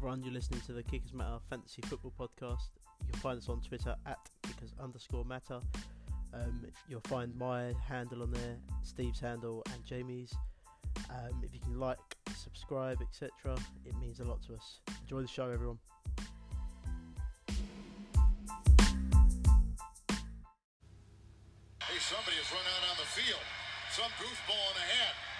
everyone. You're listening to the Kickers Matter Fantasy Football Podcast. You'll find us on Twitter at Kickers underscore Matter. Um, you'll find my handle on there, Steve's handle, and Jamie's. Um, if you can like, subscribe, etc., it means a lot to us. Enjoy the show, everyone. Hey, somebody has run out on the field. Some goofball in a hat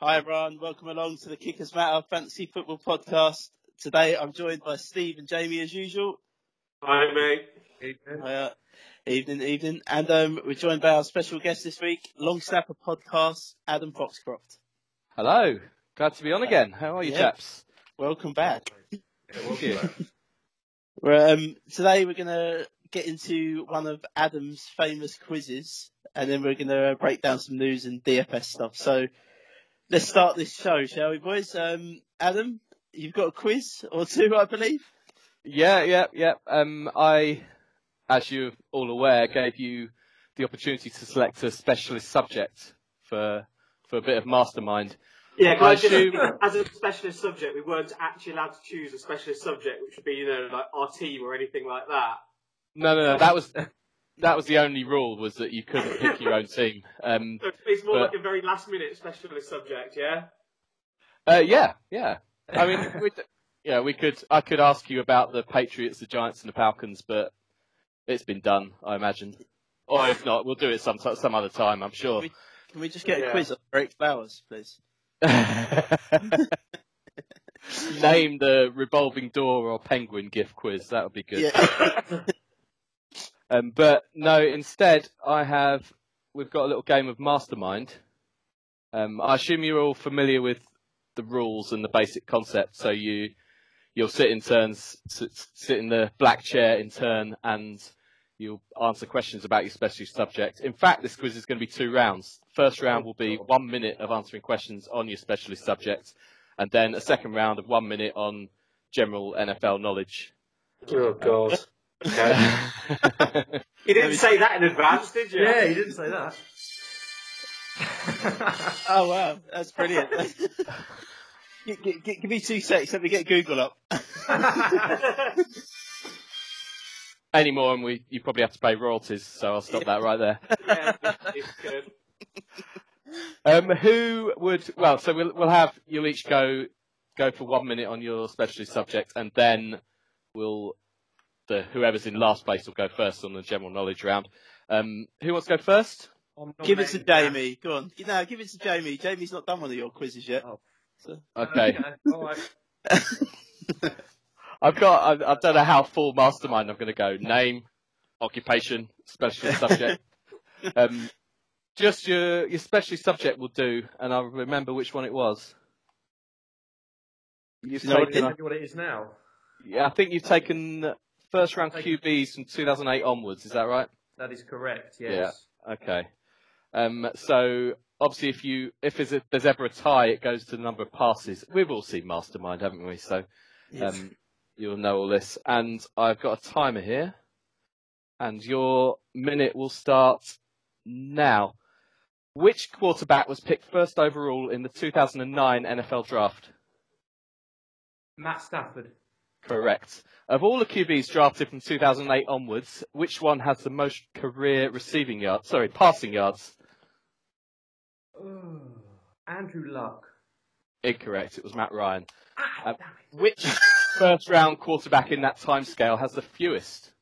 Hi, everyone. Welcome along to the Kickers Matter Fantasy Football Podcast. Today, I'm joined by Steve and Jamie as usual. Hi, mate. Uh, evening, evening. And um, we're joined by our special guest this week, Long Snapper Podcast, Adam Foxcroft. Hello, glad to be on again. How are you, Yeah. chaps? Welcome back. Thank you. Well, um, today we're going to get into one of Adam's famous quizzes, and then we're going to break down some news and DFS stuff. So let's start this show, shall we, boys? Um, Adam, you've got a quiz or two, I believe. Yeah, yeah, yeah. Um, I, as you're all aware, gave you the opportunity to select a specialist subject for for a bit of mastermind. Yeah, can I I assume- as a specialist subject, we weren't actually allowed to choose a specialist subject, which would be, you know, like our team or anything like that. No, no, no. That was that was the only rule was that you couldn't pick your own team. Um, So it's more But- like a very last minute specialist subject, yeah? uh, yeah, yeah. I mean, we yeah, we could. I could ask you about the Patriots, the Giants, and the Falcons, but it's been done, I imagine. Or if not, we'll do it some some other time. I'm sure. We- Can we just get a quiz on Eric Flowers, please? Name the revolving door or penguin gift quiz. That would be good. Yeah. Um, but no, instead I have. We've got a little game of Mastermind. Um, I assume you're all familiar with the rules and the basic concept. So you you'll sit in turns, sit, in the black chair in turn, and you'll answer questions about your specialist subject. In fact, this quiz is going to be two rounds. First round will be one minute of answering questions on your specialist subject, and then a second round of one minute on general NFL knowledge. Oh, God. Okay. You didn't say that in advance, did you? Yeah, you didn't say that. oh wow, that's brilliant. G- g- g- give me two seconds. Let me get Google up. Any more, and we you probably have to pay royalties. So I'll stop that right there. yeah, it's good. Um, who would? Well, so we'll we'll have you'll each go go for one minute on your specialist subject, and then we'll the whoever's in last place will go first on the general knowledge round. Um, who wants to go first? Give it to Jamie. Go on. No, give it to Jamie. Jamie's not done one of your quizzes yet. Oh. So. Okay, All right. I've got I, I don't know how full mastermind I'm going to go. Name, occupation, specialist subject. Um, just your your specialist subject will do, and I'll remember which one it was. You've You know what taken, Tell you what it is now. yeah, I think you've taken first round QBs from 2008 onwards. Is that right? That is correct. Yes. Yeah. Okay. Um, so obviously, if you if there's, a, there's ever a tie, it goes to the number of passes. We've all seen Mastermind, haven't we? So um, you'll know all this. And I've got a timer here, and your minute will start now. Which quarterback was picked first overall in the 2009 NFL Draft? Matt Stafford. Correct. Of all the QBs drafted from 2008 onwards, which one has the most career receiving yards? Sorry, passing yards. Oh, Andrew Luck. Incorrect. It was Matt Ryan. Ah, Uh. Which first round quarterback in that timescale has the fewest?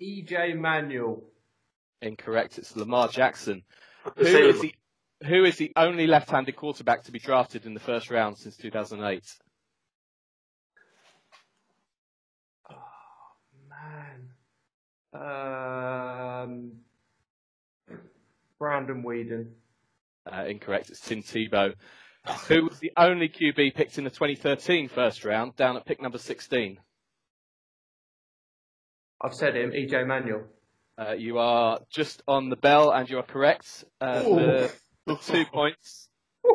EJ Manuel. Incorrect. It's Lamar Jackson. Who The same is as- the who is the only left-handed quarterback to be drafted in the first round since 2008? Oh, man. Um, Brandon Weeden. Uh, incorrect. It's Tim Tebow, who was the only QB picked in the 2013 first round, down at pick number 16. I've said him, EJ Manuel. Uh, you are just on the bell, and you are correct. Uh, the, the two points.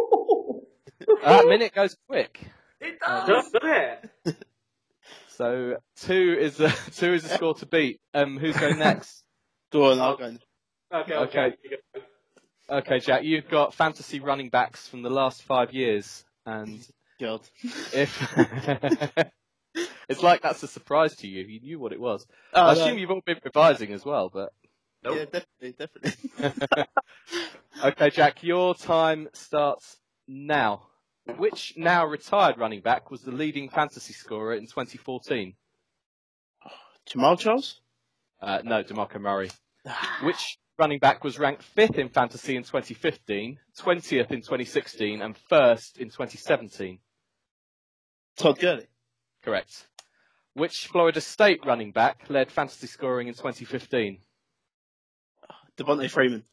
That minute goes quick. it Uh, does. Doesn't it? So two is a two is a score to beat. Um, who's going next? Go on, I'll go. Okay, Okay. okay. Okay, Jack, you've got fantasy running backs from the last five years, and God. if it's like that's a surprise to you, you knew what it was. Oh, I no. assume you've all been revising as well, but Yeah, definitely, definitely. okay, Jack, your time starts now. Which now retired running back was the leading fantasy scorer in 2014? Jamaal Charles? Uh, no, DeMarco Murray. Which running back was ranked fifth in fantasy in 2015, 20th in 2016, and first in 2017? Todd Gurley. Correct. Which Florida State running back led fantasy scoring in 2015? Devonta Freeman.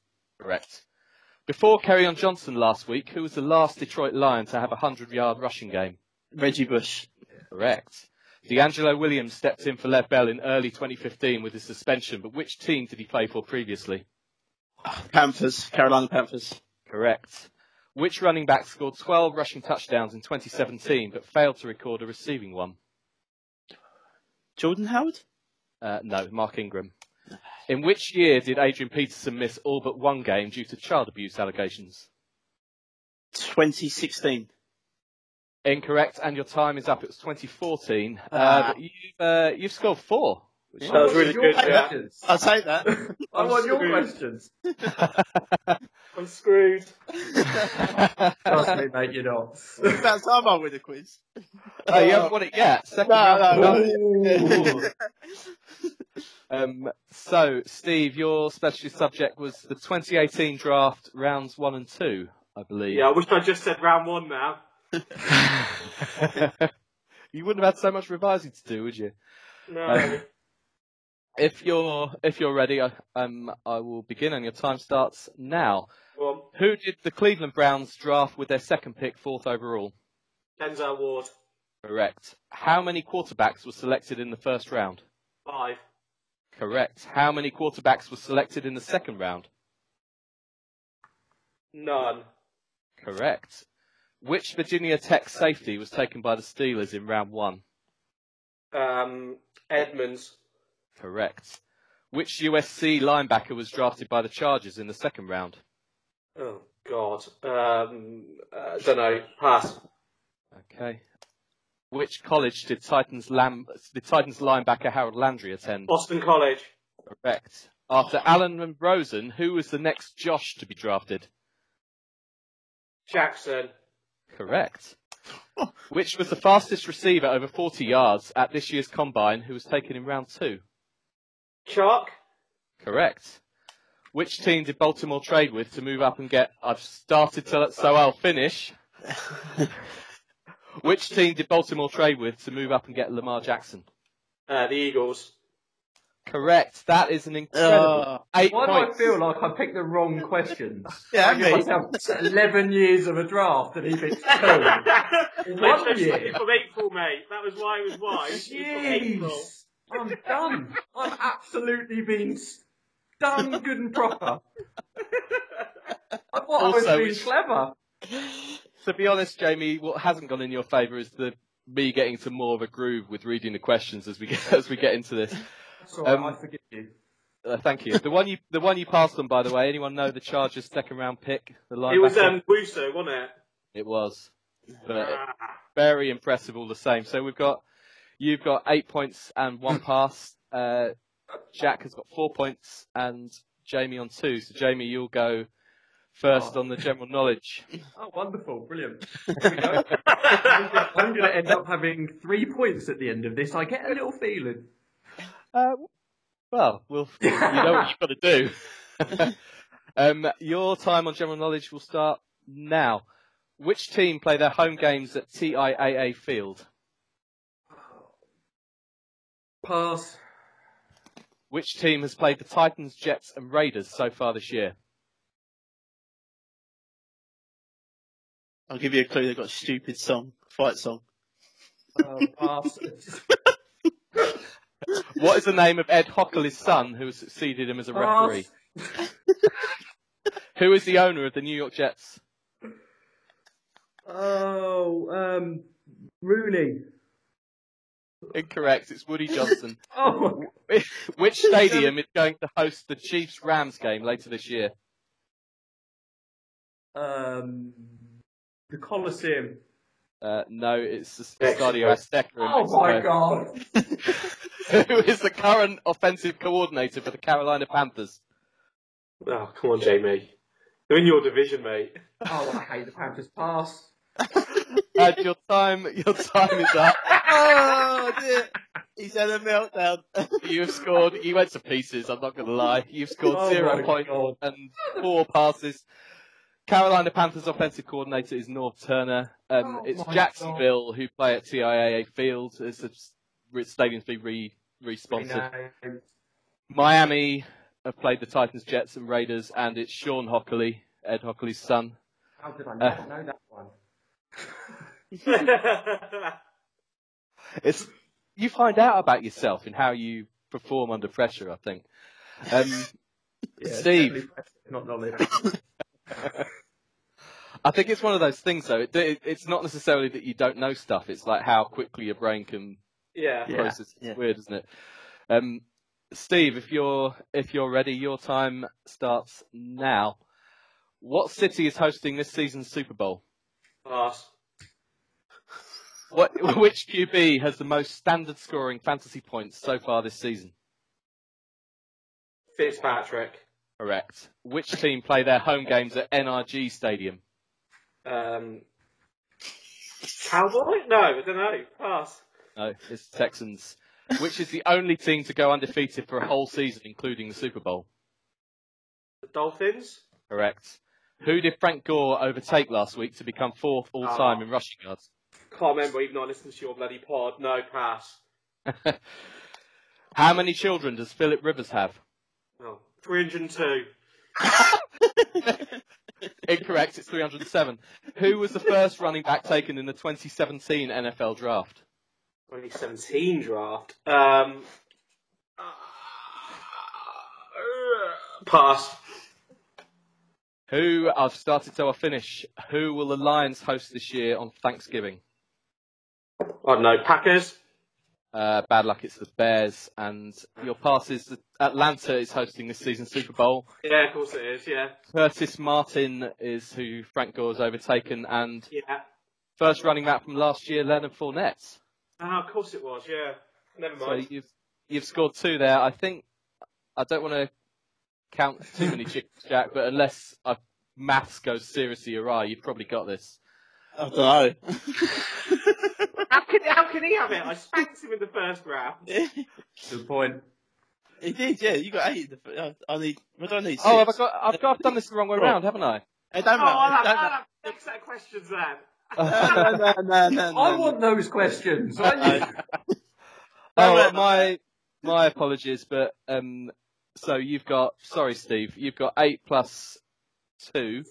Correct. Before Kerryon Johnson last week, who was the last Detroit Lion to have a 100 yard rushing game? Reggie Bush. Correct. DeAngelo Williams stepped in for Le'Veon Bell in early 2015 with his suspension, but which team did he play for previously? Panthers. Carolina Panthers. Correct. Which running back scored 12 rushing touchdowns in 2017 but failed to record a receiving one? Jordan Howard? Uh, no, Mark Ingram. In which year did Adrian Peterson miss all but one game due to child abuse allegations? 2016. Incorrect, and your time is up. It was 2014. Uh, but you've, uh, you've scored four. Which That was really good, yeah. I'll take that. I want your questions. I'm screwed. Trust me, mate, you're not. About time I win a quiz. oh, you haven't won it yet. Second No, round. no, done. Um, so, Steve, your specialty subject was the 2018 draft, rounds one and two, I believe. Yeah, I wish I just said round one now. you wouldn't have had so much revising to do, would you? No. Uh, If you're if you're ready, I, um, I will begin, and your time starts now. Go on. Who did the Cleveland Browns draft with their second pick, fourth overall? Denzel Ward. Correct. How many quarterbacks were selected in the first round? Five. Correct. How many quarterbacks were selected in the second round? None. Correct. Which Virginia Tech safety was taken by the Steelers in round one? Um, Edmunds. Correct. Which USC linebacker was drafted by the Chargers in the second round? Oh, God. Um, uh, don't know. Pass. Okay. Which college did Titans lam- did Titans linebacker Harold Landry attend? Boston College. Correct. After Allen and Rosen, who was the next Josh to be drafted? Jackson. Correct. Which was the fastest receiver over 40 yards at this year's combine who was taken in round two? Chark. Correct. Which team did Baltimore trade with to move up and get? I've started to, so I'll finish. Which team did Baltimore trade with to move up and get Lamar Jackson? Uh, the Eagles. Correct. That is an incredible Uh, eight Why do I feel like I picked the wrong questions? yeah, I give me. myself 11 years of a draft and he picked two. Mate, One that's year. from April, mate. That was why it was wise. It was. Jeez. I'm done. I'm absolutely being done good and proper. I thought I was being which- clever. To be honest, Jamie, what hasn't gone in your favour is the me getting into more of a groove with reading the questions as we get as we get into this. That's all right, Um, I forgive you. Uh, thank you. The one you the one you passed on, by the way. Anyone know the Chargers' second round pick? The linebacker. It was um, Nwosu, wasn't it? It was. But Ah. very impressive all the same. So we've got you've got eight points and one pass. Uh, Jack has got four points and Jamie on two. So Jamie, you'll go first Oh. on the general knowledge. Oh, wonderful. Brilliant. Here we go. I'm going to end up having three points at the end of this. I get a little feeling. Uh, well, we'll you know what you've got to do. um, your time on general knowledge will start now. Which team play their home games at TIAA Field? Pass. Which team has played the Titans, Jets, and Raiders so far this year? I'll give you a clue. They've got a stupid song, fight song. Oh, what is the name of Ed Hochuli's son who has succeeded him as a referee? who is the owner of the New York Jets? Oh, um, Rooney. Incorrect. It's Woody Johnson. Oh, Which stadium is going to host the Chiefs Rams game later this year? um, the Coliseum. Uh, no, it's the Mexico. Stadio Azteca. Oh my god. Who is the current offensive coordinator for the Carolina Panthers? Oh, come on, Jamie. They're in your division, mate. Oh, I hate the Panthers. Pass. And your time, your time is up. Oh dear. He's had a meltdown. You've scored. You went to pieces. I'm not going to lie. You've scored Oh zero points and four passes. Carolina Panthers offensive coordinator is Norv Turner. Um, Oh it's my Jacksonville who play at TIAA Field. It's a s- stadium's been re re-sponsored. Renamed. Miami have played the Titans, Jets, and Raiders, and it's Shawn Hochuli, Ed Hochuli's son. How did I Uh, not know that one? It's you find out about yourself and how you perform under pressure. I think. Um, Yeah, Steve. Not knowledge. I think it's one of those things, though. It, it, it's not necessarily that you don't know stuff. It's like how quickly your brain can yeah. Yeah, process. It's yeah. weird, isn't it? Um, Steve, if you're if you're ready, your time starts now. What city is hosting this season's Super Bowl? Pass. What which QB has the most standard scoring fantasy points so far this season? Fitzpatrick. Correct. Which team play their home games at NRG Stadium? Um, Cowboy? No, I don't know. Pass. No, it's the Texans. Which is the only team to go undefeated for a whole season, including the Super Bowl? The Dolphins? Correct. Who did Frank Gore overtake last week to become fourth all time Ah. in rushing yards? Can't remember even though I listened to your bloody pod. No, pass. How many children does Philip Rivers have? Oh, 302. Incorrect, it's 307. Who was the first running back taken in the 2017 NFL draft? 2017 draft. Um, pass. Who, I've started so I'll finish. Who will the Lions host this year on Thanksgiving? I don't know. Packers? Uh, bad luck, it's the Bears. And your pass is that Atlanta is hosting this season's Super Bowl. Yeah, of course it is. Yeah. Curtis Martin is who Frank Gore has overtaken. And Yeah. first running back from last year, Leonard Fournette. Ah, of course it was. Yeah. Never So mind. you've you've scored two there. I think I don't want to count too many chickens, Jack, but unless maths goes seriously awry, you've probably got this. I don't know. How can, how can he have it? I spanked him in the first round. Good point. he did, yeah. You got eight. in the- uh, I need. What do I need? Oh, have I Six? got? I've got. I've done this the wrong way around, haven't I? Hey, don't Oh, I'll have, Don't I'll have next set of questions then. No, no, no, no, no. I want those questions. I knew. Oh, my my apologies, but um, so you've got. Sorry, Steve. You've got eight plus two.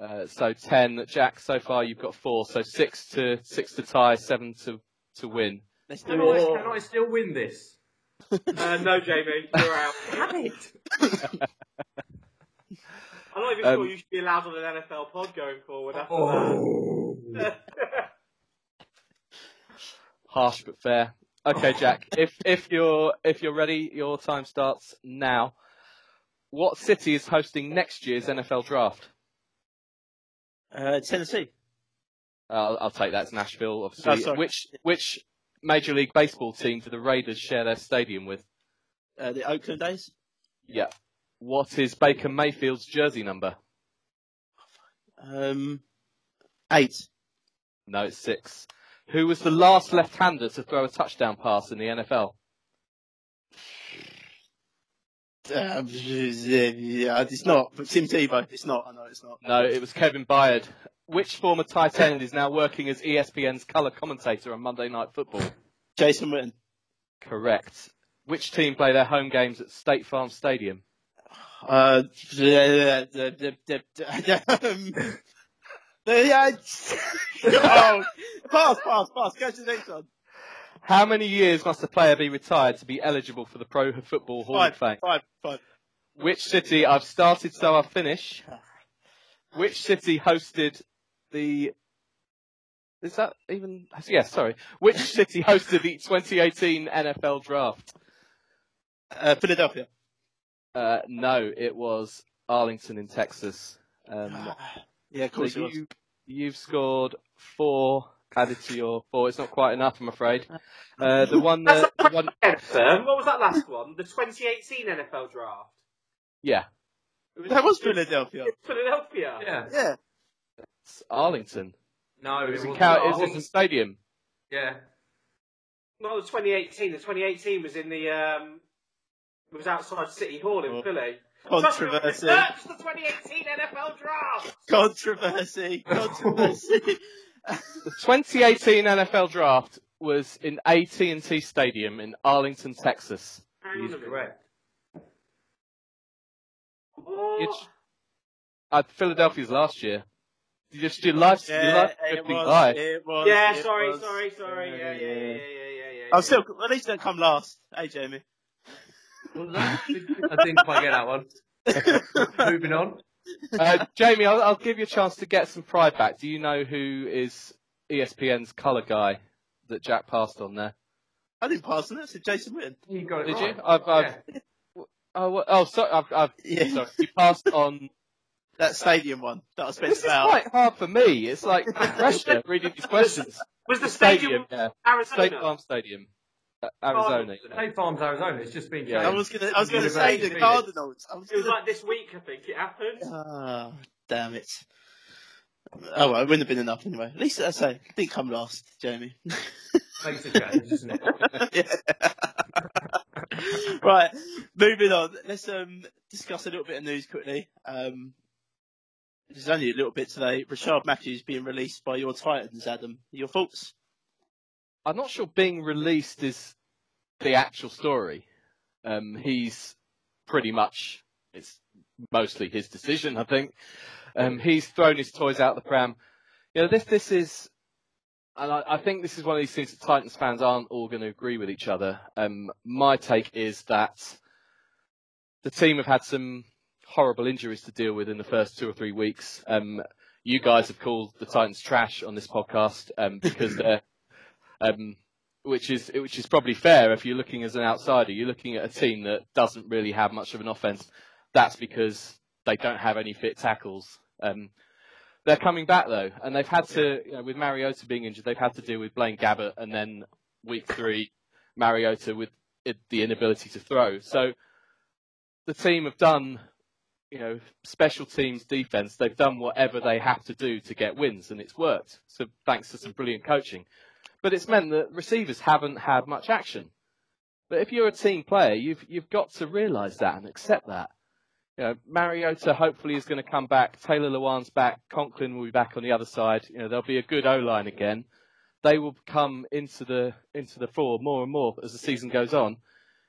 Uh, so ten, Jack. So far, you've got four. So six to six to tie, seven to to win. Let's Can I, it. can I still win this? Uh, no, Jamie, you're out. Damn it. I'm not even Um, sure you should be allowed on an NFL pod going forward after Oh. that. Harsh but fair. Okay, Jack. if if you're if you're ready, your time starts now. What city is hosting next year's NFL draft? Uh, Tennessee. Uh, I'll, I'll take that. It's Nashville, obviously. Oh, which which Major League Baseball team do the Raiders share their stadium with? Uh, the Oakland A's. Yeah. What is Baker Mayfield's jersey number? Um, eight. No, it's six. Who was the last left-hander to throw a touchdown pass in the NFL? Um, yeah, it's not. But Tim Tebow. It's not. I know it's not. No, it was Kevin Byard. Which former tight end is now working as ESPN's colour commentator on Monday Night Football? Jason Witten. Correct. Which team play their home games at State Farm Stadium? Uh, yeah, oh, pass, pass, pass. Go to the next one. How many years must a player be retired to be eligible for the Pro Football Hall of Fame? Five, five, five. Which city? I've started, so I'll finish. Which city hosted the? Is that even? Yes, sorry. Which city hosted the 2018 NFL Draft? Uh, Philadelphia. Uh, no, it was Arlington in Texas. Um, yeah, of so course was. you, you've scored four added to your four. It's not quite enough, I'm afraid. Uh, the one that, not the one, Everton. What was that last one? The 2018 NFL draft. yeah, That was Philadelphia. Philadelphia. Yeah. Yeah. it's Arlington. No, It it was in, wasn't. Cal- it was in the stadium. Yeah. Not the 2018. The 2018 was in the um, it was outside City Hall in Oh. Philly. Controversy. Search the 2018 NFL draft. Controversy. Controversy. The 2018 NFL Draft was in AT&T Stadium in Arlington, Texas. Hang He's correct. It's- Uh, Philadelphia's last year. You just do live. you yeah, live it was. live. It was. yeah, it sorry, was. sorry, sorry. Yeah, yeah, yeah, yeah, yeah, yeah. I'm still. At least don't come last. Hey, Jamie. What was that? I didn't quite get that one. Moving on. Uh, Jamie, I'll, I'll give you a chance to get some pride back. Do you know who is ESPN's colour guy that Jack passed on there? I didn't pass on it. I said Jason Witten. You got it Did right. you? I've, I've, Yeah. oh, what- oh, sorry, I've, I've, Yeah. sorry. You passed on. That stadium one that I spent This is about. quite hard for me. It's like pressure reading these questions. Was the stadium, yeah. Arizona? State Farm Stadium, Arizona. Oh, State Farms, Arizona. It's just been Yeah. I was gonna. I was gonna say the University. Cardinals. I was It was gonna. like this week, I think it happened. Ah, damn it. Oh well, it wouldn't have been enough anyway. At least I say didn't come last, Jamie. Makes a change, doesn't it? Yeah. right, moving on. Let's um discuss a little bit of news quickly. Um, there's only a little bit today. Rishard Matthews being released by your Titans, Adam. Your thoughts? I'm not sure being released is the actual story. Um, he's pretty much, it's mostly his decision, I think. Um, he's thrown his toys out the pram. You know, this, this is, and I, I think this is one of these things that Titans fans aren't all going to agree with each other. Um, my take is that the team have had some horrible injuries to deal with in the first two or three weeks. Um, you guys have called the Titans trash on this podcast um, because they're um, which is which is probably fair if you're looking as an outsider. You're looking at a team that doesn't really have much of an offense. That's because they don't have any fit tackles. Um, they're coming back though, and they've had to, you know, with Mariota being injured, they've had to deal with Blaine Gabbert, and then week three, Mariota with the inability to throw. So the team have done, you know, special teams defense. They've done whatever they have to do to get wins, and it's worked. So thanks to some brilliant coaching but it's meant that receivers haven't had much action. But if you're a team player, you've you've got to realise that and accept that. You know, Mariota hopefully is going to come back. Taylor Lewan's back. Conklin will be back on the other side. You know, there'll be a good O line again. They will come into the into the fore more and more as the season goes on.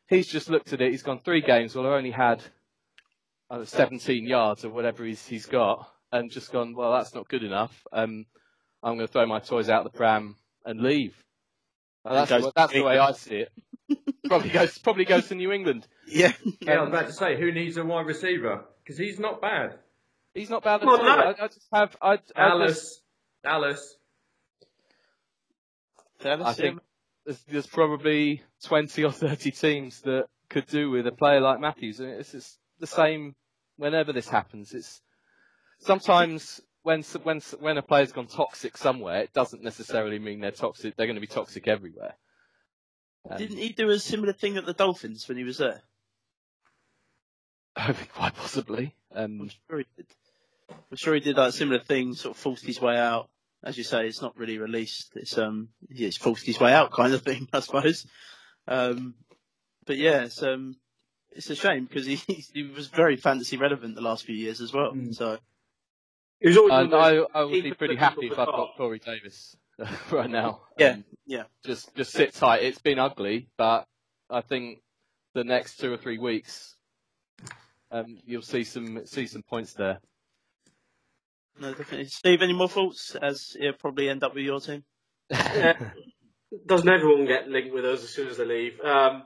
He's just looked at it. He's gone three games. Well, I've only had I 17 yards or whatever he's he's got, and just gone. Well, that's not good enough. Um, I'm going to throw my toys out the pram and leave. Uh, that's, goes the, that's the way I see it. probably goes probably goes to New England. Yeah. Yeah, I was about to say, who needs a wide receiver? Because he's not bad. He's not bad at Well, all. no. I, I just have I, I, just, Dallas. Dallas. I think there's, there's probably 20 or 30 teams that could do with a player like Matthews. And it's, it's the same whenever this happens. It's sometimes when when when a player's gone toxic somewhere, it doesn't necessarily mean they're toxic. They're going to be toxic everywhere. Um, Didn't he do a similar thing at the Dolphins when he was there? I think quite possibly. Um, I'm sure he did. I'm sure he did that similar thing, sort of forced his way out. As you say, it's not really released. It's um, yeah, it's forced his way out kind of thing, I suppose. Um, but yeah, it's um, it's a shame because he he was very fantasy relevant the last few years as well. Mm. So It was always And one of those- I, I would be pretty happy if I've got Corey Davis right now. Yeah, Um, yeah. Just just sit tight. It's been ugly, but I think the next two or three weeks, um, you'll see some see some points there. no, definitely. Steve, any more thoughts? As he'll probably end up with your team. Yeah. Doesn't everyone get linked with us as soon as they leave? Um,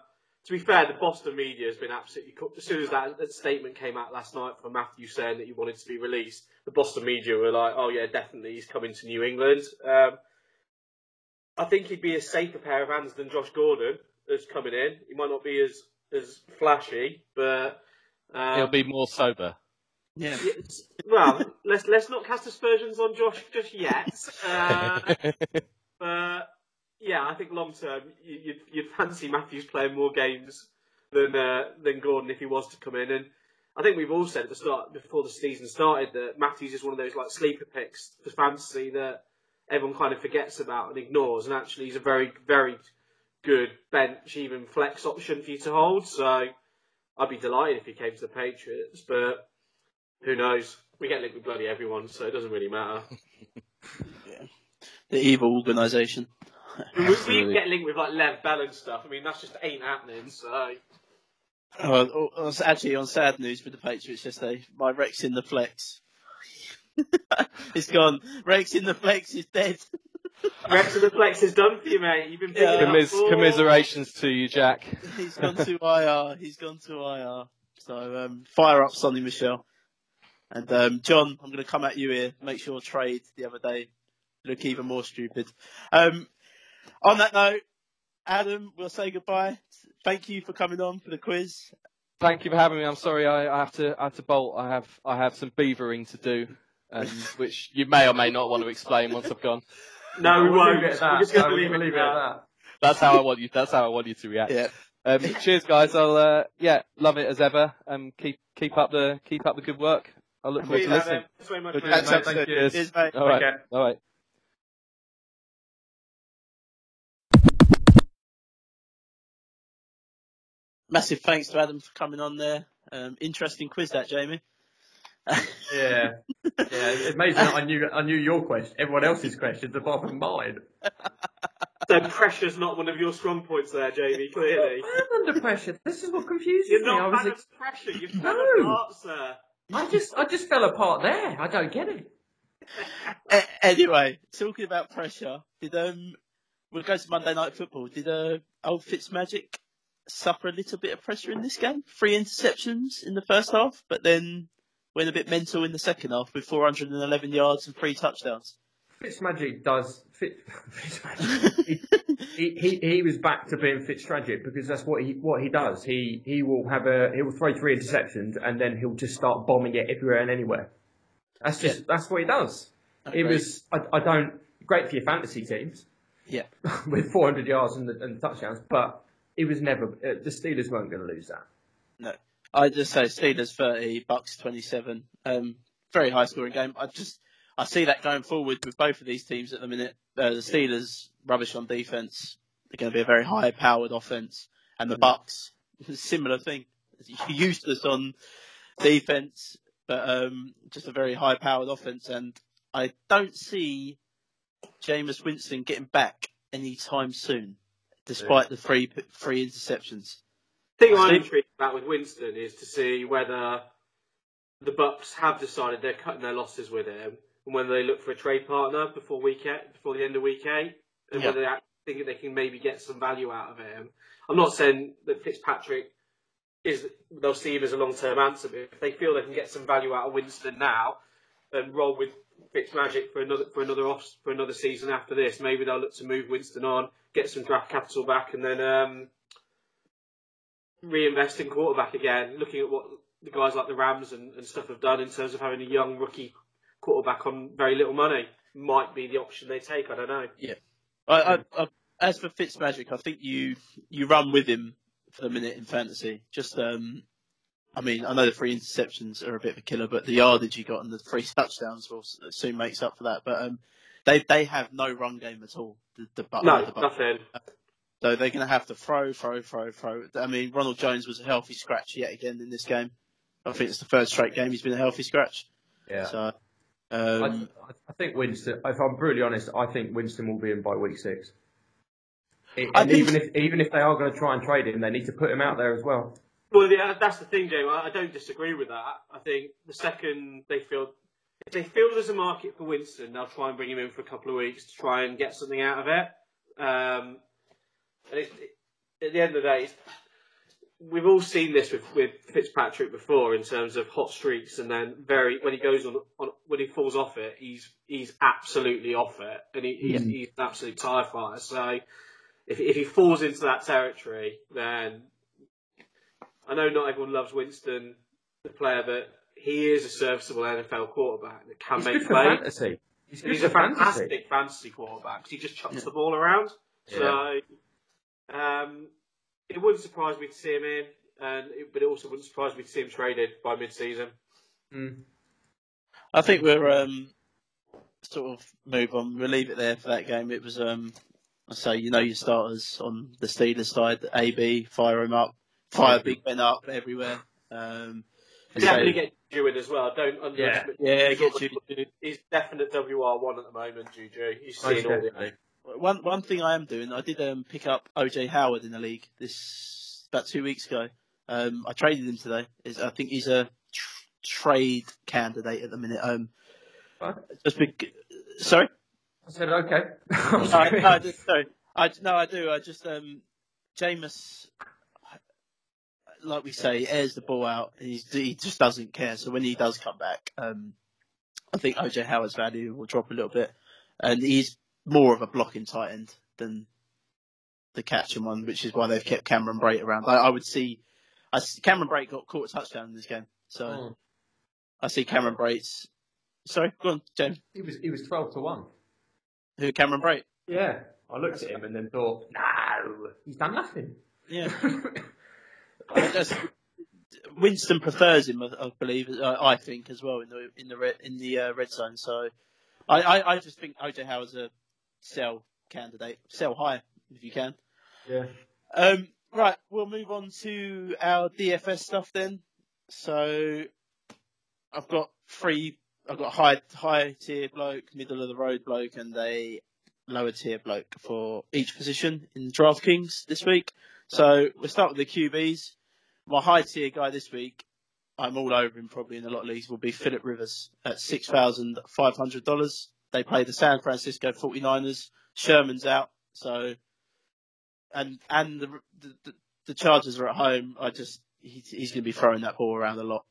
to be fair, the Boston media has been absolutely. Co- as soon as that, that statement came out last night from Matthew saying that he wanted to be released, the Boston media were like, "Oh yeah, definitely, he's coming to New England." Um, I think he'd be a safer pair of hands than Josh Gordon that's coming in. He might not be as as flashy, but um, He'll be more sober. Yeah. Well, let's let's not cast aspersions on Josh just yet. Uh, but yeah, I think long term you- you'd, you'd fancy Matthews playing more games than uh, than Gordon if he was to come in. And I think we've all said at the start before the season started that Matthews is one of those like sleeper picks for fantasy that everyone kind of forgets about and ignores. And actually, he's a very very good bench, even flex option for you to hold. So I'd be delighted if he came to the Patriots, but who knows? We get linked with bloody everyone, so it doesn't really matter. The evil organisation. We, we Absolutely. get linked with like Le'Veon Bell and stuff. I mean, that's just ain't happening. So Oh, I was actually on sad news with the Patriots yesterday. My Rex in the flex. it's gone. Rex in the flex is dead. Rex in the Flex is done for you, mate. You've been picking Yeah. it up Commis- commiserations to you, Jack. He's gone to IR. He's gone to IR. So um, fire up Sony Michel. And um, John, I'm going to come at you here. Make sure trade the other day look even more stupid. Um, on that note, Adam, we'll say goodbye. Thank you for coming on for the quiz. Thank you for having me. I'm sorry I, I have to I have to bolt. I have I have some beavering to do, um, which you may or may not want to explain once I've gone. No, we We'll won't. leave it at We're just going to leave, leave it at that. That's how I want you. That's how I want you to react. Yeah. Um, cheers, guys. I'll uh, yeah, love it as ever. Um, keep keep up the keep up the good work. I look forward to Cheers, listening. Thanks very much, Good mate. catch up. Thank you. Cheers. Cheers, mate. All right. care. All right. Massive thanks to Adam for coming on there. Um, interesting quiz that, Jamie. Yeah. Yeah, it's amazing I knew I knew your question, everyone else's questions apart from mine. So pressure's not one of your strong points there, Jamie. Clearly, I'm under pressure. This is what confuses you're me. I not was fan ex- pressure. You're No. of art, sir. I just I just fell apart there. I don't get it. A- anyway, talking about pressure, did um, we'll go to Monday Night Football. Did uh, old Fitzmagic suffer a little bit of pressure in this game? Three interceptions in the first half, but then went a bit mental in the second half with 411 yards and three touchdowns. Fitzmagic does Fitz, Fitzmagic. he, he he was back to being Fitztragic because that's what he what he does. He he will have a he will throw three interceptions and then he'll just start bombing it everywhere and anywhere. That's just that's what he does. It was I, I don't great for your fantasy teams Yeah. with 400 yards and, the, and touchdowns, but it was never uh, the Steelers weren't going to lose that. No. I just say Steelers 30, Bucks 27. Um, very high scoring game. I just, I see that going forward with both of these teams at the minute. Uh, the Steelers, rubbish on defense. They're going to be a very high powered offense. And the Bucks, similar thing. Useless on defense, but, um, just a very high powered offense. And I don't see Jameis Winston getting back anytime soon, despite the three, three interceptions. thing I'm Steve? intrigued about with Winston is to see whether the Bucks have decided they're cutting their losses with him, and whether they look for a trade partner before week eight, before the end of week eight, and Yeah. whether they think that they can maybe get some value out of him. I'm not saying that Fitzpatrick is they'll see him as a long term answer, but if they feel they can get some value out of Winston now and roll with Fitzmagic for another for another off for another season after this, maybe they'll look to move Winston on, get some draft capital back, and then um, reinvest in quarterback again. Looking at what the guys like the Rams and, and stuff have done in terms of having a young rookie quarterback on very little money, might be the option they take. I don't know. I, I, I, as for Fitzmagic, I think you you run with him for the minute in fantasy. Just, um, I mean, I know the three interceptions are a bit of a killer, but the yardage you got and the three touchdowns will soon makes up for that. But um, they they have no run game at all. The, the, Buc- No, the Buc- nothing. So they're going to have to throw, throw, throw, throw. I mean, Ronald Jones was a healthy scratch yet again in this game. I think it's the third straight game he's been a healthy scratch. Yeah. So, I, um, I think Winston. If I'm brutally honest, I think Winston will be in by week six. It- and think- even if even if they are going to try and trade him, they need to put him out there as well. Well, yeah, that's the thing, Joe. I I don't disagree with that. I think the second they feel if they feel there's a market for Winston, they'll try and bring him in for a couple of weeks to try and get something out of it. Um, and it, it, at the end of the day, it's, we've all seen this with, with Fitzpatrick before in terms of hot streaks, and then very when he goes on, on when he falls off it, he's he's absolutely off it, and he, he's, Yeah. he's an absolute tire fire. So if if he falls into that territory, then I know not everyone loves Winston, the player, but he is a serviceable NFL quarterback that can He's make plays. fantasy. He's He's a for fantasy. fantastic fantasy quarterback. He just chucks Yeah. the ball around. So um, it wouldn't surprise me to see him in, and it, but it also wouldn't surprise me to see him traded by mid-season. Mm. I think we're um, sort of move on. We'll leave it there for that game. It was um, I say you know your starters on the Steelers side. AB fire him up, fire Big Ben up everywhere. Um, definitely so- get Juju in as well. Don't underestimate. yeah, He's get on Juju. He's definite WR one at the moment, Juju. He's Most seeing all the definitely. One one thing I am doing, I did um, pick up OJ Howard in the league this about two weeks ago. Um, I traded him today. Is I think he's a tr- trade candidate at the minute. Um, What? just bec- sorry. I said okay. no, I, no, I just, sorry. I, no, I do. I just um, Jameis, like we say, airs the ball out. He's, he just doesn't care. So when he does come back, um, I think OJ Howard's value will drop a little bit, and he's more of a blocking tight end than the catching one, which is why they've kept Cameron Brate around. I, I would see, I Cameron Brate got caught a touchdown in this game, so Oh. I see Cameron Brate's. Sorry, go on, James. He was he was twelve to one. Who Cameron Brate? Yeah, I looked at him and then thought, no, he's done nothing. Yeah. I Winston prefers him, I, I believe. uh, I think as well in the in the red, in the uh, red zone. So I, I, I just think OJ Howard's a sell candidate. Sell high if you can. yeah. Um, right, we'll move on to our DFS stuff then. So I've got three. I've got high high tier bloke, middle of the road bloke, and a lower tier bloke for each position in DraftKings this week. So we'll start with the QBs. My high tier guy this week, I'm all over him probably in a lot of leagues, will be Philip Rivers at six thousand five hundred dollars. They play the San Francisco 49ers. Sherman's out, so and and the the, the Chargers are at home. I just he's, he's going to be throwing that ball around a lot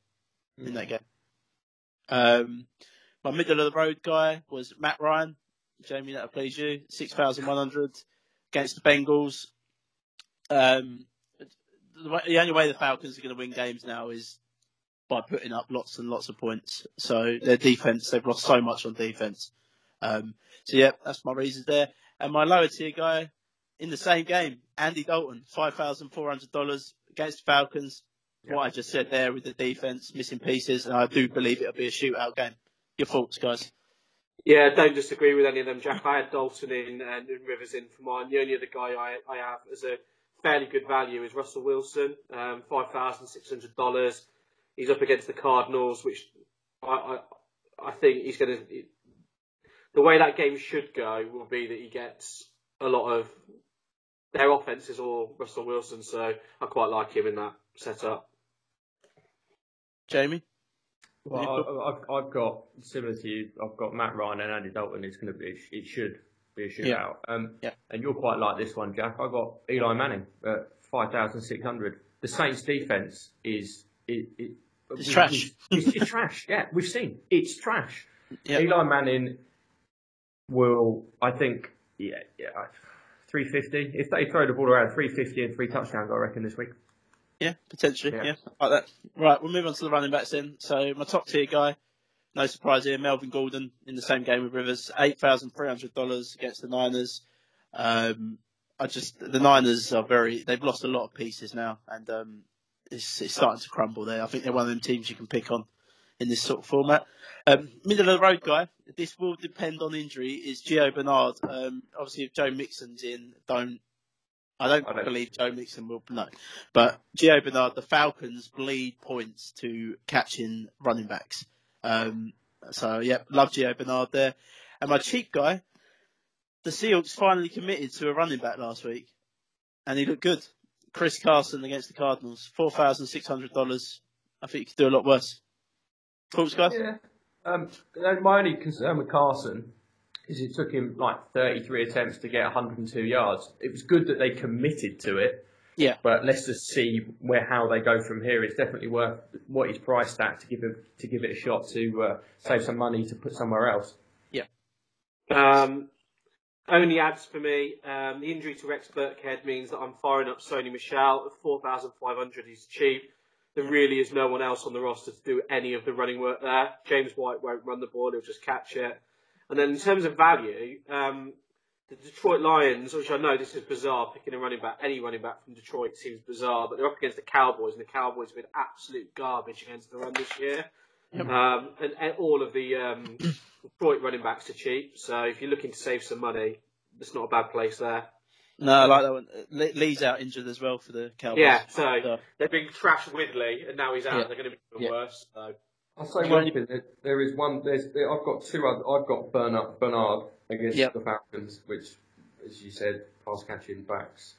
in that game. Um, my middle of the road guy was Matt Ryan. Jamie, that'll please you. Six thousand one hundred against the Bengals. Um, the, the only way the Falcons are going to win games now is by putting up lots and lots of points. So their defense, they've lost so much on defense. Um, so yeah, that's my reasons there. And my lower tier guy in the same game, Andy Dalton, five thousand four hundred dollars against the Falcons. What I just said there with the defense missing pieces, and I do believe it'll be a shootout game. Your thoughts, guys? Yeah, don't disagree with any of them, Jack. I had Dalton in and Rivers in for mine. The only other guy I, I have as a fairly good value is Russell Wilson, um, five thousand six hundred dollars. He's up against the Cardinals, which I I, I think he's going to. The way that game should go will be that he gets a lot of their offenses or Russell Wilson, so I quite like him in that setup. Jamie? Well, I, I've, I've got similar to you. I've got Matt Ryan and Andy Dalton. It's going to be. It should be a shootout. Yeah. Um, Yeah. And you'll quite like this one, Jack. I got Eli Manning at five thousand six hundred. The Saints' defense is it. it It's trash. It's, it's trash. Yeah, we've seen it's trash. Yep. Eli Manning will, I think, yeah, yeah, three fifty. If they throw the ball around, three fifty and three touchdowns, I reckon this week. Yeah, potentially. Yeah. Yeah, like that. Right, we'll move on to the running backs then. So my top tier guy, no surprise here, Melvin Gordon in the same game with Rivers, eight thousand three hundred dollars against the Niners. Um, I just the Niners are very they've lost a lot of pieces now, and um, it's, it's starting to crumble there. I think they're one of them teams you can pick on in this sort of format. Um, middle of the road guy, this will depend on injury. Is Gio Bernard? Um, obviously, if Joe Mixon's in, don't I don't, I don't- believe Joe Mixon will no. But Gio Bernard, the Falcons bleed points to catching running backs. Um, so yeah, love Gio Bernard there. And my cheap guy, the Seahawks finally committed to a running back last week, and he looked good. Chris Carson against the Cardinals, four thousand six hundred dollars. I think you could do a lot worse. Thoughts, guys? Yeah. Um, my only concern with Carson is it took him like 33 attempts to get 102 yards. It was good that they committed to it. Yeah. But let's just see where how they go from here. It's definitely worth what he's priced at to give him to give it a shot to uh, save some money to put somewhere else. Um, only adds for me, um, the injury to Rex Burkhead means that I'm firing up Sony Michel at 4,500. He's cheap. There really is no one else on the roster to do any of the running work there. James White won't run the ball, he'll just catch it. And then in terms of value, um, the Detroit Lions, which I know this is bizarre, picking a running back, any running back from Detroit seems bizarre, but they're up against the Cowboys, and the Cowboys have been absolute garbage against the run this year. Um, and, and all of the um, Detroit running backs are cheap, so if you're looking to save some money, it's not a bad place there. No, I like that one. Le- Lee's out injured as well for the Cowboys. Yeah, so So, they've been with Lee, and now he's out. Yeah. They're going to be even Yeah. worse. So I'll say one thing. There, there is one. There's. There, I've got two. Other, I've got Bernard, Bernard against Yep. the Falcons, which, as you said, pass catching backs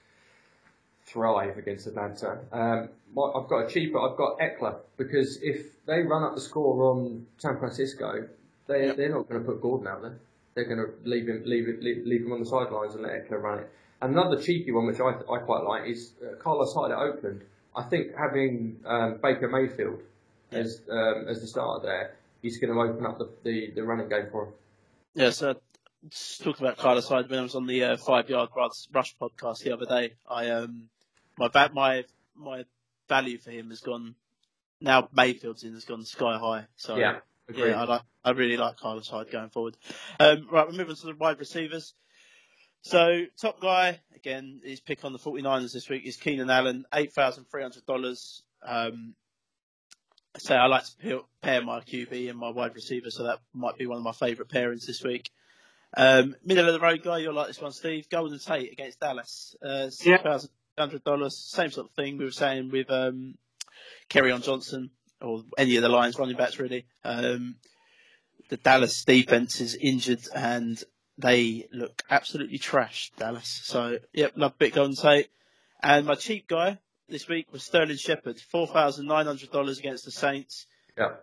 thrive against Atlanta. Um, my, I've got a cheaper. I've got Ekeler because if they run up the score on San Francisco, they Yep. they're not going to put Gordon out there. They're going to leave him leave it leave, leave him on the sidelines and let Ekeler run it. Another cheeky one, which I, I quite like, is uh, Carlos Hyde at Oakland. I think having um, Baker Mayfield as um, as the starter there, he's going to open up the, the, the running game for him. yeah, so just talking about Carlos Hyde when I was on the uh, Five Yard Rush podcast the other day, I um my va- my my value for him has gone now Mayfield's in has gone sky high. So Yeah, agreed. Yeah, I like. I really like Carlos Hyde going forward. Um, right, we're moving to the wide receivers. So top guy again, his pick on the 49ers this week is Keenan Allen, eight thousand three hundred dollars. Um, so I like to pair- pair my QB and my wide receiver, so that might be one of my favourite pairings this week. Um, middle of the road guy, you'll like this one, Steve. Golden Tate against Dallas, uh, six thousand hundred dollars. Same sort of thing we were saying with um, Kerryon Johnson or any of the Lions running backs really. Um, the Dallas defense is injured and they look absolutely trash, Dallas. So, yep, love bit Golden Tate. And my cheap guy this week was Sterling Shepard, $4,900 against the Saints. Yeah.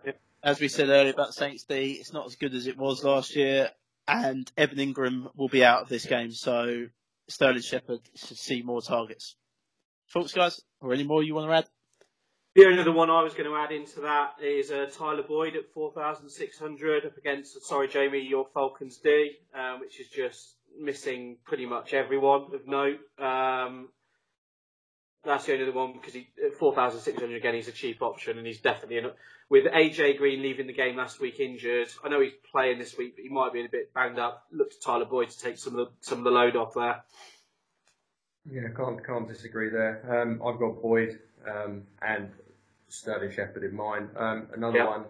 As we said earlier about Saints D, it's not as good as it was last year. And Evan Engram will be out of this game. So, Sterling Shepard should see more targets. Thoughts, guys? Or any more you want to add? The only other one I was going to add into that is uh, Tyler Boyd at 4,600 up against, sorry, Jamie, your Falcons D, um, which is just missing pretty much everyone of note. Um, that's the only other one because he, at 4,600 again, he's a cheap option and he's definitely in, with AJ Green leaving the game last week injured. I know he's playing this week, but he might be a bit banged up. Look to Tyler Boyd to take some of the, some of the load off there. Yeah, can't can't disagree there. Um, I've got Boyd um, and Sterling Shepard in mind. Um, another Yeah. one.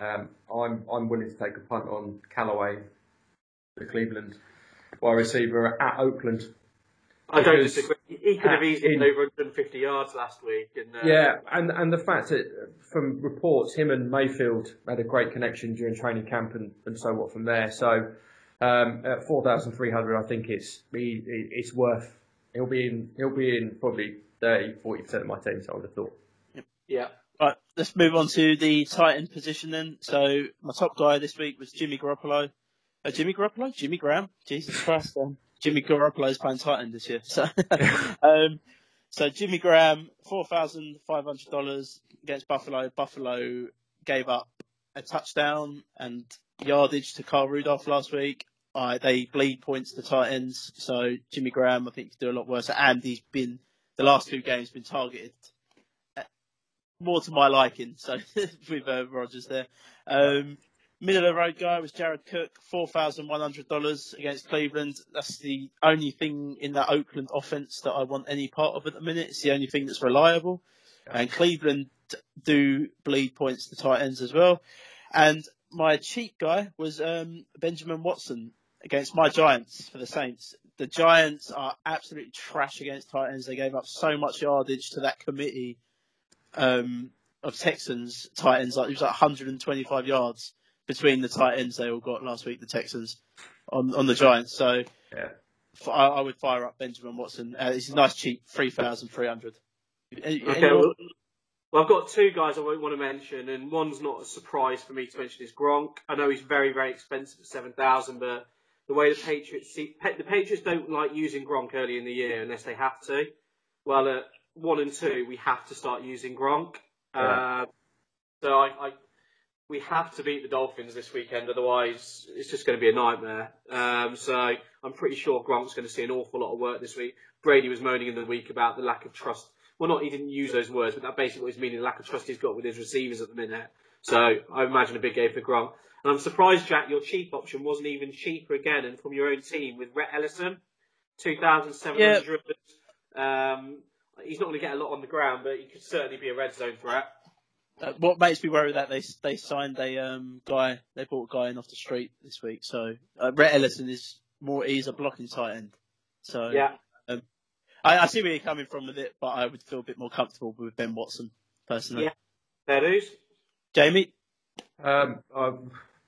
Um, I'm I'm willing to take a punt on Callaway, the Cleveland wide receiver at Oakland. I don't disagree. He could have easily in- been over 150 yards last week. And, uh, Yeah, and and the fact that from reports, him and Mayfield had a great connection during training camp and, and so what from there. So um, at four thousand three hundred, I think it's he, it's worth. He'll be in. He'll be in probably 30, 40 percent of my team. So I would have thought. Yeah. Right, let's move on to the tight end position then. So my top guy this week was Jimmy Garoppolo. Uh, Jimmy Garoppolo? Jimmy Graham? Jesus Christ. Um, Jimmy Garoppolo is playing tight end this year. So, um, so Jimmy Graham, $4,500 against Buffalo. Buffalo gave up a touchdown and yardage to Kyle Rudolph last week. Uh, they bleed points to tight ends. So Jimmy Graham, I think, could do a lot worse. And he's been, the last two games, been targeted more to my liking. So with uh, Rodgers there. Um, middle of the road guy was Jared Cook, four thousand one hundred dollars against Cleveland. That's the only thing in that Oakland offense that I want any part of at the minute. It's the only thing that's reliable. And Cleveland do bleed points to tight ends as well. And my cheap guy was um, Benjamin Watson against my Giants for the Saints. The Giants are absolutely trash against tight ends. They gave up so much yardage to that committee um, of Texans tight ends. Like it was like 125 yards between the tight ends they all got last week. The Texans on on the Giants. So Yeah. f- I, I would fire up Benjamin Watson. Uh, it's a nice cheap three thousand three hundred. Okay, well, Well, I've got two guys I won't want to mention, and one's not a surprise for me to mention is Gronk. I know he's very, very expensive at seven thousand, but the way the Patriots see, the Patriots don't like using Gronk early in the year unless they have to. Well, at one and two, we have to start using Gronk. Yeah. Uh, so I, I, we have to beat the Dolphins this weekend, otherwise it's just going to be a nightmare. Um, so I'm pretty sure Gronk's going to see an awful lot of work this week. Brady was moaning in the week about the lack of trust. Well, not he didn't use those words, but that basically what he's meaning, the lack of trust he's got with his receivers at the minute. So I imagine a big game for Gronk. And I'm surprised, Jack, your cheap option wasn't even cheaper again and from your own team with Rhett Ellison, 2,700. Um, he's not going to get a lot on the ground, but he could certainly be a red zone threat. Uh, what makes me worry that they they signed a um, guy, they bought a guy in off the street this week. So uh, Rhett Ellison is more, he's a blocking tight end. So Yeah. I, I see where you're coming from with it, but I would feel a bit more comfortable with Ben Watson personally. Yeah. There it is. Jamie, Um, I've,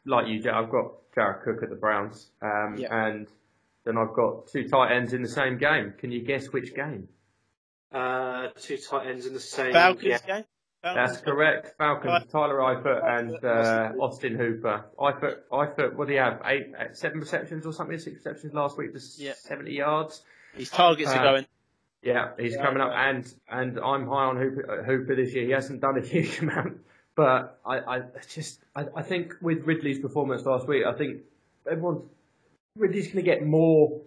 like you, I've got Jared Cook at the Browns, um, Yeah. and then I've got two tight ends in the same game. Can you guess which game? Uh, two tight ends in the same. Falcons Yeah. game. That's correct. Falcons, Tyler Eifert and uh, Austin Austin Hooper. Eifert, Eifert, what do you have? Eight, uh, seven receptions or something? Six receptions last week for Yeah. 70 yards. His targets Uh, are going. Yeah, he's Yeah, coming up, right. and and I'm high on Hooper, uh, Hooper this year. He hasn't done a huge amount, but I, I just I, I think with Ridley's performance last week, I think everyone's Ridley's going to get more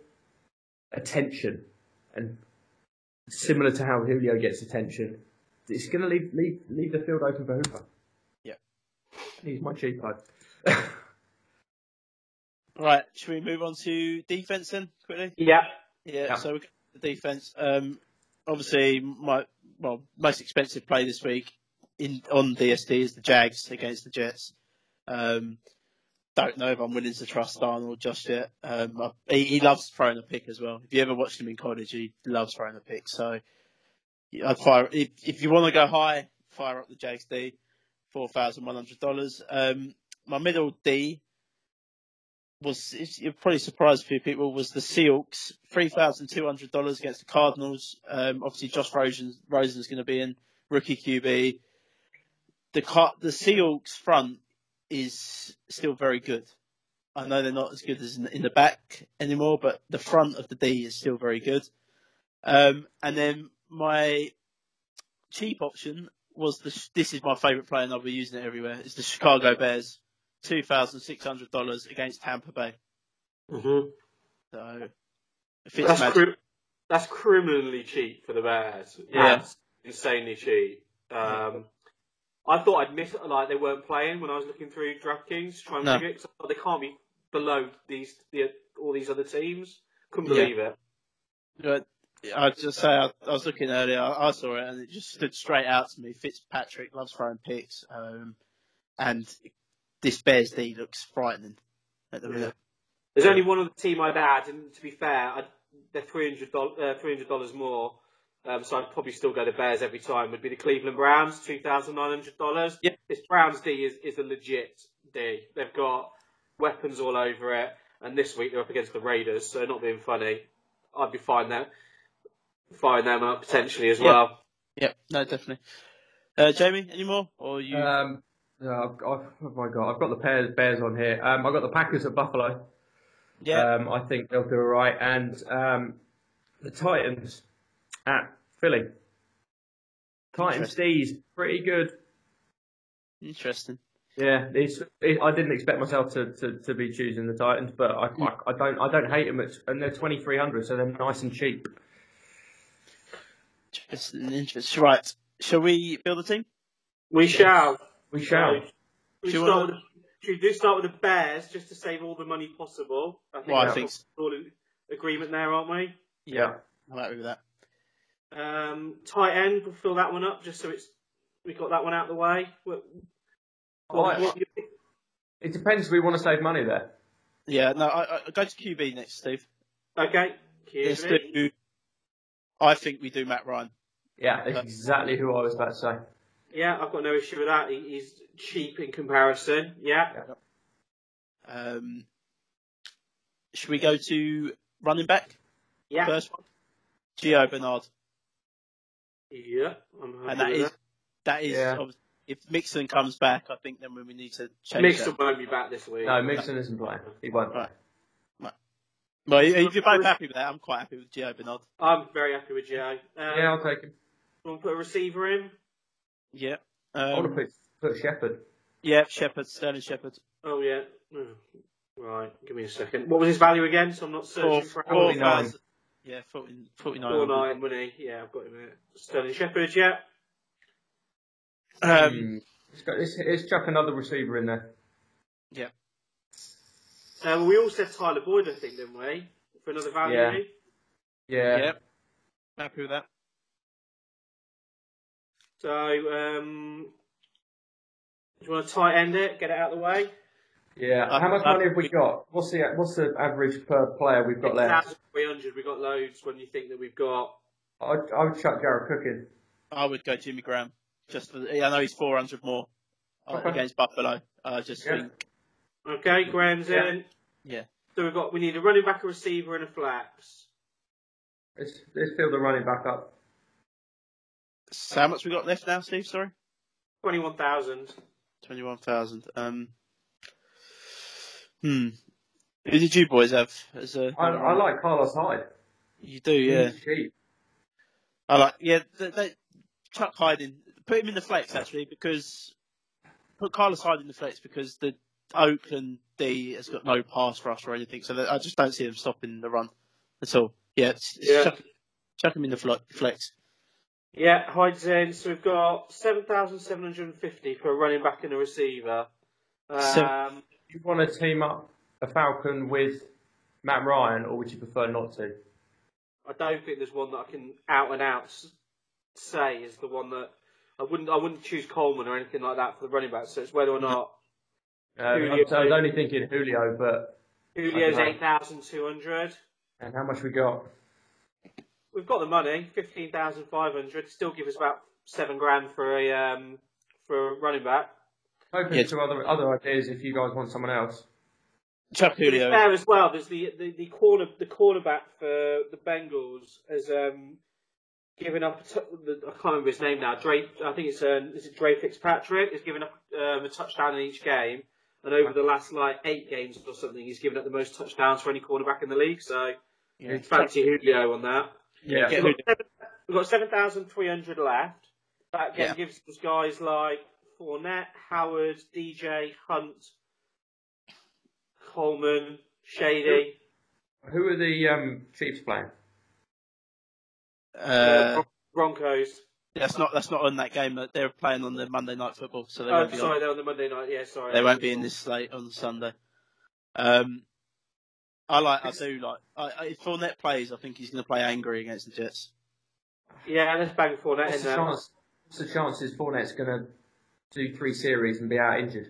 attention, and similar to how Julio gets attention, it's going to leave leave leave the field open for Hooper. Yeah. he's my cheapo. Right, should we move on to defense then quickly? Yeah. Yeah, Yeah. so we got the defense. Um, obviously, my well most expensive play this week in on DST is the Jags against the Jets. Um, don't know if I'm willing to trust Darnold just yet. Um, I, he, he loves throwing a pick as well. If you ever watched him in college, he loves throwing a pick. So I'd fire if, if you want to go high, fire up the Jags D, four thousand one hundred dollars. Um, my middle D was you're probably surprised a few people was the Seahawks three thousand two hundred dollars against the Cardinals. Um, obviously Josh Rosen Rosen's going to be in rookie QB. The the Seahawks front is still very good. I know they're not as good as in, in the back anymore, but the front of the D is still very good. Um, and then my cheap option was the this is my favourite play and I'll be using it everywhere. It's the Chicago Bears two thousand six hundred dollars against Tampa Bay. Mm-hmm. So if That's, cri- that's criminally cheap for the Bears. Yeah. That's insanely cheap. Um, I thought I'd miss it, like they weren't playing when I was looking through DraftKings trying to No. it. 'cause I they can't be below these the, all these other teams. Couldn't Yeah. believe it. I'd just say I, I was looking earlier. I, I saw it and it just stood straight out to me. Fitzpatrick loves throwing picks, um, and this Bears D looks frightening at the Yeah. minute. There's only one other team I'd add, and to be fair, I'd, they're three hundred dollars hundred dollars more. Um, so I'd probably still go to Bears every time. Would be the Cleveland Browns, two thousand nine hundred dollars. Yeah. This Browns D is, is a legit D. They've got weapons all over it, and this week they're up against the Raiders. So not being funny, I'd be fine them, fine them up potentially as Yeah. well. Yeah, no, definitely. Uh, Jamie, any more? Or you? Um, no, I've, I've, oh my god, I've got the Bears, Bears on here. Um, I've got the Packers at Buffalo. yeah, Um, I think they'll do all right. And um, the Titans at Philly. Titans D's pretty good. interesting. Yeah, it's, it, I didn't expect myself to, to, to be choosing the Titans, but I, I, I don't I don't hate them. At, and they're twenty three hundred, so they're nice and cheap. Interesting, interesting. Right, shall we build a team? We shall. We shall. So, we Do you start wanna- with, should we do start with the Bears just to save all the money possible? I think Well, I we're think so. all in agreement there, aren't we? Yeah. I'm happy with that. Um, tight end, we'll fill that one up just so it's we got that one out of the way. What, what, I- what you- It depends if we want to save money there. Yeah, no, I, I go to QB next, Steve. okay, Let's QB. do. I think we do Matt Ryan. Yeah, exactly who I was about to say. Yeah, I've got no issue with that. He's cheap in comparison. Yeah. Um, should we go to running back Yeah. first one? Gio Bernard, Yeah. I'm happy and that with is that is Yeah. if Mixon comes back, I think then we need to change Mixon that. won't be back this week. No, Mixon isn't playing. He won't. Right. Well, if you're both happy with that, I'm quite happy with Gio Bernard. I'm very happy with Gio. Um, Yeah, I'll take him. you want to put a receiver in? Yeah. I want Um, to put put Shepard. yeah, Shepard, Sterling Shepard. Oh yeah. Oh, Right, give me a second. What was his value again? So I'm not Four, searching for four 49. Yeah, 14, 49. Four money. Yeah, I've got him here. Sterling Shepard. Yeah. Um, Hmm. Let's, go, let's, let's chuck another receiver in there. yeah. Uh, well, we all said Tyler Boyd, I think, didn't we? For another value. Yeah. Yeah. Yeah. Happy with that. So, um, do you want to tight end it? Get it out of the way. Yeah. I- How much I- money have we got? What's the what's the average per player we've got left? 1,300. We got loads when you think that we've got. I I would chuck Jared Cook in. I would go Jimmy Graham. Just for, I know he's 400 more uh, Okay. against Buffalo. I just Yeah. think, Okay, Graham's Yeah. in. Yeah. So we've got we need a running back, a receiver, and a flex. Let's let's fill the running back up. So how much we got left now, Steve? Sorry, Twenty-one thousand. 21,000. Um, hmm. Who did you boys have as a? I, I like Carlos Hyde. You do, yeah. He's cheap. I like, yeah. They, they, Chuck Hyde in, put him in the flex actually because put Carlos Hyde in the flex because the Oakland D has got no pass rush or anything, so that, I just don't see them stopping the run at all. Yeah, it's, it's Yeah. Chuck, chuck him in the flex. Yeah, hi in. So we've got seven thousand seven hundred and fifty for a running back and a receiver. So- Um, You want to team up a Falcon with Matt Ryan, or would you prefer not to? I don't think there's one that I can out and out say is the one that I wouldn't. I wouldn't choose Coleman or anything like that for the running back. So it's whether or not Uh, I Julio. was I was only thinking Julio, but Julio's eight thousand two hundred. and how much we got? We've got the money, fifteen thousand five hundred. Still give us about seven grand for a um, for a running back. Open Yeah. to other other ideas if you guys want someone else. Chuck But it's Julio. there as well. There's the the, the corner the cornerback for the Bengals has um, given up. A t- the, I can't remember his name now. Dre, I think it's um, is it Dre Fitzpatrick? Has given up um, a touchdown in each game, and over the last like eight games or something, he's given up the most touchdowns for any cornerback in the league. So Yeah. fancy Julio on that. Yeah. Get We've got we've got seven thousand three hundred left. That again Yeah. gives us guys like Fournette, Howard, DJ, Hunt, Coleman, Shady. Who are the um, Chiefs playing? Uh, Broncos. That's not that's not on that game. that They're playing on the Monday night football, so they Oh, won't be sorry, on. they're on the Monday night. Yeah, sorry. They won't be in this slate on Sunday. Um, I like. I do like. I, I, if Fournette plays, I think he's going to play angry against the Jets. Yeah, let's bang Fournette What's in the there. chance? What's the chances Fournette's going to do three series and be out injured?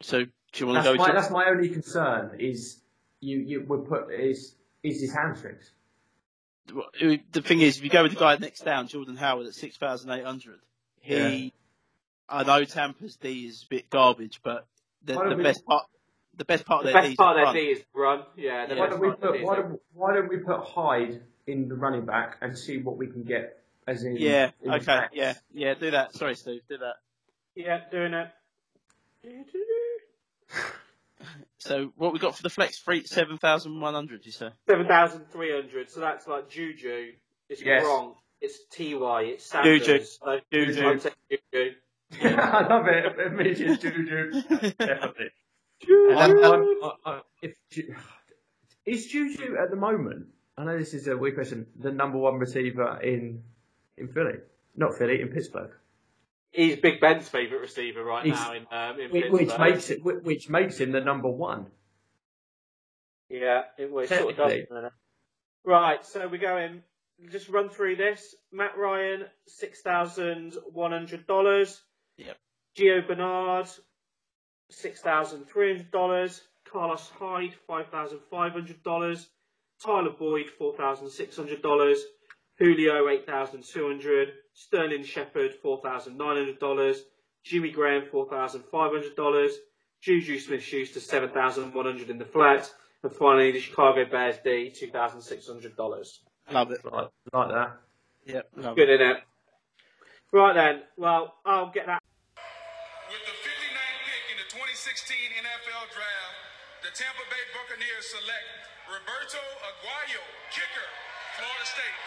So do you want to go? my, to, that's my only concern. Is you you would put is is his hamstrings. The thing is, if you go with the guy next down, Jordan Howard at six thousand eight hundred, he. I know Tampa's D is a bit garbage, but the, the we- best part, the best part The of their best D is part of their D is run. Yeah, Yeah. Why don't we part of their put D why don't, why don't we put Hyde in the running back and see what we can get as in Yeah. in Okay. backs? Yeah. Yeah. Do that. Sorry, Steve. Do that. Yeah, doing it. So what we got for the flex? free seven thousand one hundred. You say? 7,300. So that's like Juju. It's Yes. wrong. It's TY. It's Sanders. Juju. So Juju. I'm saying Juju. I love it. Immediate Juju. Definitely. Juju. I'm- I'm- I- I- if is Juju at the moment? I know this is a weird question. The number one receiver in in Philly, not Philly, in Pittsburgh, He's Big Ben's favourite receiver right He's- now in, um, in which, which makes it which- which makes him the number one. Yeah, it, well, it sort of does. Technically. doesn't it? Right, so we're going. Just run through this. Matt Ryan, six thousand one hundred dollars. Yep. Gio Bernard, six thousand three hundred dollars. Carlos Hyde, five thousand five hundred dollars. Tyler Boyd, four thousand six hundred dollars. Julio, eight thousand two hundred. Sterling Shepard, four thousand nine hundred dollars. Jimmy Graham, four thousand five hundred dollars. Juju Smith-Schuster, $7,100 in the flat. And finally, the Chicago Bears D, two thousand six hundred dollars. Love it. Like, like that. Yep. Love Good it. in it. Right then. Well, I'll get that. With the 59th pick in the 2016 NFL Draft, the Tampa Bay Buccaneers select Roberto Aguayo, kicker, Florida State.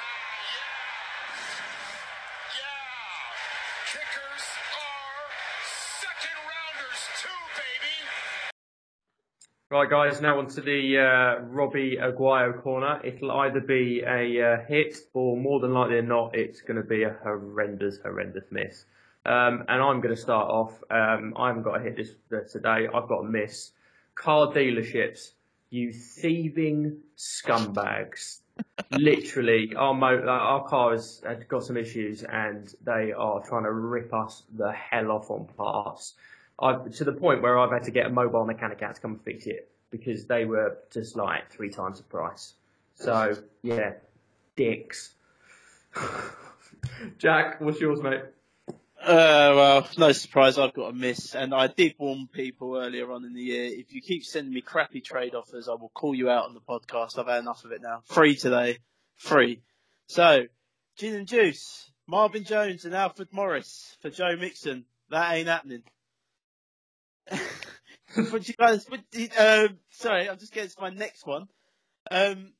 Right, guys, now on to the uh, Robbie Aguayo corner. It'll either be a uh, hit or more than likely not, it's going to be a horrendous, horrendous miss. Um, and I'm going to start off. Um, I haven't got a hit this uh, today. I've got a miss. Car dealerships, you thieving scumbags. Literally, our mo- our car has, has got some issues, and they are trying to rip us the hell off on parts. I've, to the point where I've had to get a mobile mechanic out to come and fix it because they were just like three times the price. So yeah, dicks. Jack, what's yours, mate? Uh, well, no surprise, I've got a miss, and I did warn people earlier on in the year. If you keep sending me crappy trade offers, I will call you out on the podcast. I've had enough of it now. Free today, free. So, gin and juice, Marvin Jones and Alfred Morris for Joe Mixon. That ain't happening. What you guys? What, um, sorry, I'm just getting to my next one. Um,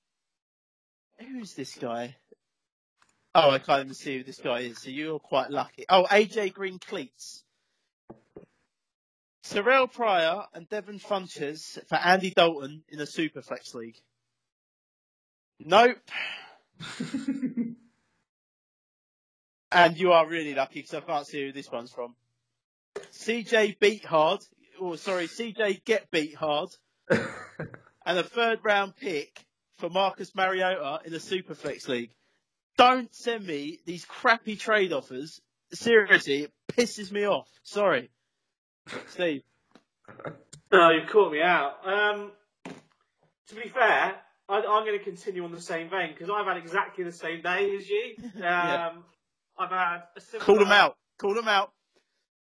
who's this guy? Oh, I can't even see who this guy is, so you're quite lucky. Oh, AJ Green Cleats. Sorrel Pryor and Devin Funchess for Andy Dalton in the Superflex League. Nope. and you are really lucky because I can't see who this one's from. CJ Beat Hard, or sorry, CJ Get Beat Hard, and a third round pick for Marcus Mariota in the Superflex League. Don't send me these crappy trade offers. Seriously, it pisses me off. Sorry. Steve. No, you've caught me out. Um, to be fair, I, I'm going to continue on the same vein because I've had exactly the same day as you. Um, Yeah. I've had a similar. Call them out. Call them out.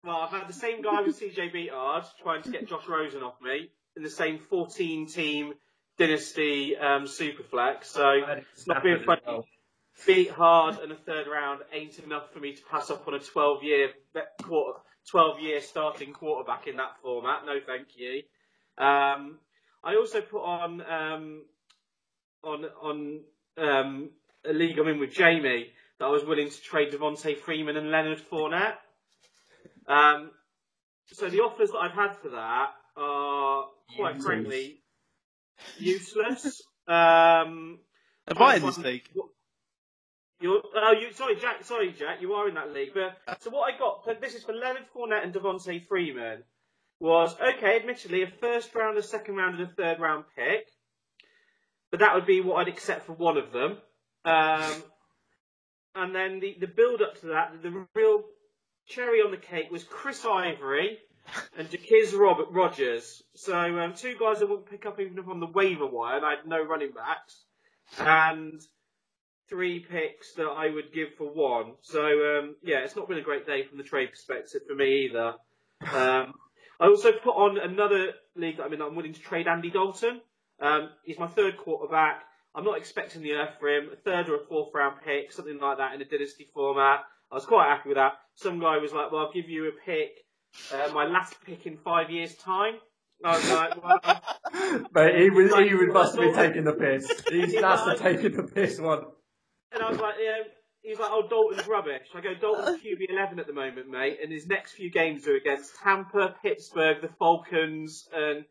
Well, I've had the same guy with CJ Beathard trying to get Josh Rosen off me in the same 14 team dynasty um, superflex. So not being funny. Beat hard and a third round ain't enough for me to pass up on a 12 year quarter, 12 year starting quarterback in that format. No, thank you. Um, I also put on um, on on um, a league I'm in with Jamie that I was willing to trade Devonta Freeman and Leonard Fournette. Um, so the offers that I've had for that are quite Useless. frankly useless. Um, Am I in this league? you're, oh, you, sorry, Jack. Sorry, Jack. You are in that league. But so what I got? so This is for Leonard Fournette and Devonta Freeman. Was okay. Admittedly, a first round, a second round, and a third round pick. But that would be what I'd accept for one of them. Um, and then the, the build up to that, the real cherry on the cake was Chris Ivory and Jacquizz Robert Rodgers. So um, two guys I wouldn't pick up even if on the waiver wire, and I had no running backs. And three picks that I would give for one. So um, yeah, it's not been a great day from the trade perspective for me either. Um, I also put on another league that I'm in. I'm willing to trade Andy Dalton. Um, he's my third quarterback. I'm not expecting the earth for him. A third or a fourth round pick, something like that in a dynasty format. I was quite happy with that. Some guy was like, "Well, I'll give you a pick, uh, my last pick in five years' time." I was like, "Well." But he was he would must be taking the piss. He's that's the taking the piss one. And I was like, yeah. He was like, oh, Dalton's rubbish. I go, Dalton's QB 11 at the moment, mate, and his next few games are against Tampa, Pittsburgh, the Falcons, and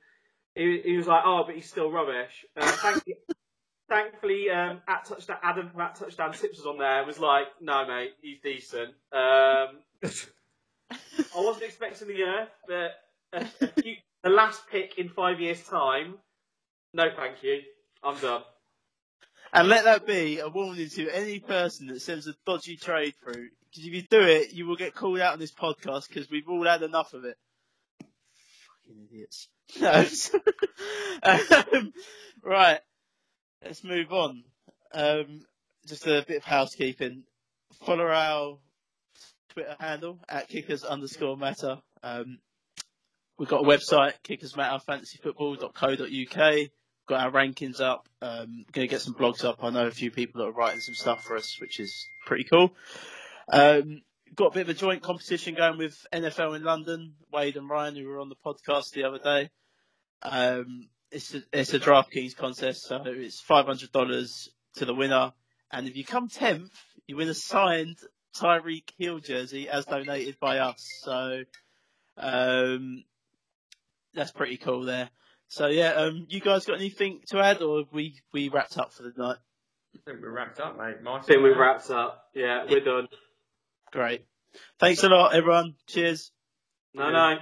he, he was like, oh, but he's still rubbish. Uh, thank you. Thankfully, um, at touchdown, Adam from at touchdown tips was on there. and Was like, no, mate, he's decent. Um, I wasn't expecting the earth, but a, a few, the last pick in five years' time. No, thank you. I'm done. And let that be a warning to any person that sends a dodgy trade through. Because if you do it, you will get called out on this podcast because we've all had enough of it. Fucking idiots. No. um, right. Let's move on. Um, just a bit of housekeeping. Follow our Twitter handle at kickers underscore matter. Um, we've got a website, kickersmatterfantasyfootball.co.uk got our rankings up. Um, going to get some blogs up. I know a few people that are writing some stuff for us, which is pretty cool. Um, got a bit of a joint competition going with NFL in London. Wade and Ryan, who were on the podcast the other day. Um, it's a, it's a DraftKings contest, so it's five hundred dollars to the winner, and if you come tenth, you win a signed Tyreek Hill jersey as donated by us. So um, that's pretty cool there. So yeah, um, you guys got anything to add, or have we we wrapped up for the night? I think we're wrapped up, mate. Nice. I think we've wrapped up. Yeah, we're done. Great. Thanks a lot, everyone. Cheers. No, no.